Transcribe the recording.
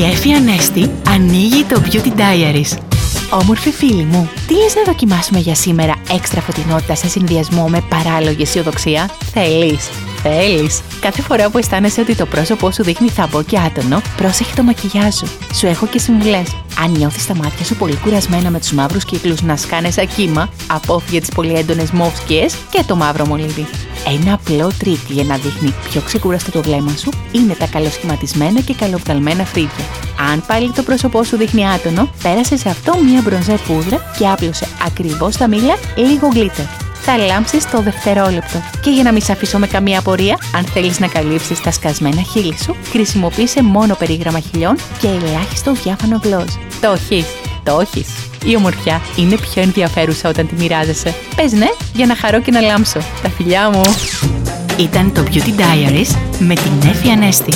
Η Εφη Ανέστη ανοίγει το Beauty Diaries. Όμορφη φίλη μου, τι λες να δοκιμάσουμε για σήμερα έξτρα φωτεινότητα σε συνδυασμό με παράλογη αισιοδοξία; Θέλεις. Θέλεις. Κάθε φορά που αισθάνεσαι ότι το πρόσωπό σου δείχνει θαμπό και άτονο, πρόσεχε το μακιγιάζ σου. Σου έχω και συμβουλές. Αν νιώθεις τα μάτια σου πολύ κουρασμένα με τους μαύρους κύκλους να σκάνε σαν κύμα, απόφυγε τις πολύ έντονες μωβ σκιές και το μαύρο μολύβι. Ένα απλό τρικ για να δείχνει πιο ξεκούραστο το βλέμμα σου είναι τα καλοσχηματισμένα και καλοβγαλμένα φρύδια. Αν πάλι το πρόσωπό σου δείχνει άτονο, πέρασε σε αυτό μία μπρονζέ πούδρα και άπλωσε ακριβώς τα μήλια λίγο γκλίτερ. Θα λάμψεις το δευτερόλεπτο. Και για να μην σε αφήσω με καμία απορία, αν θέλεις να καλύψεις τα σκασμένα χείλη σου, χρησιμοποίησε μόνο περίγραμμα χιλιών και ελάχιστο διάφανο γλώσ. Το έχεις. Το έχεις. Η ομορφιά είναι πιο ενδιαφέρουσα όταν τη μοιράζεσαι. Πες ναι, για να χαρώ και να λάμψω. Τα φιλιά μου! Ήταν το Beauty Diaries με την Νέφη Ανέστη.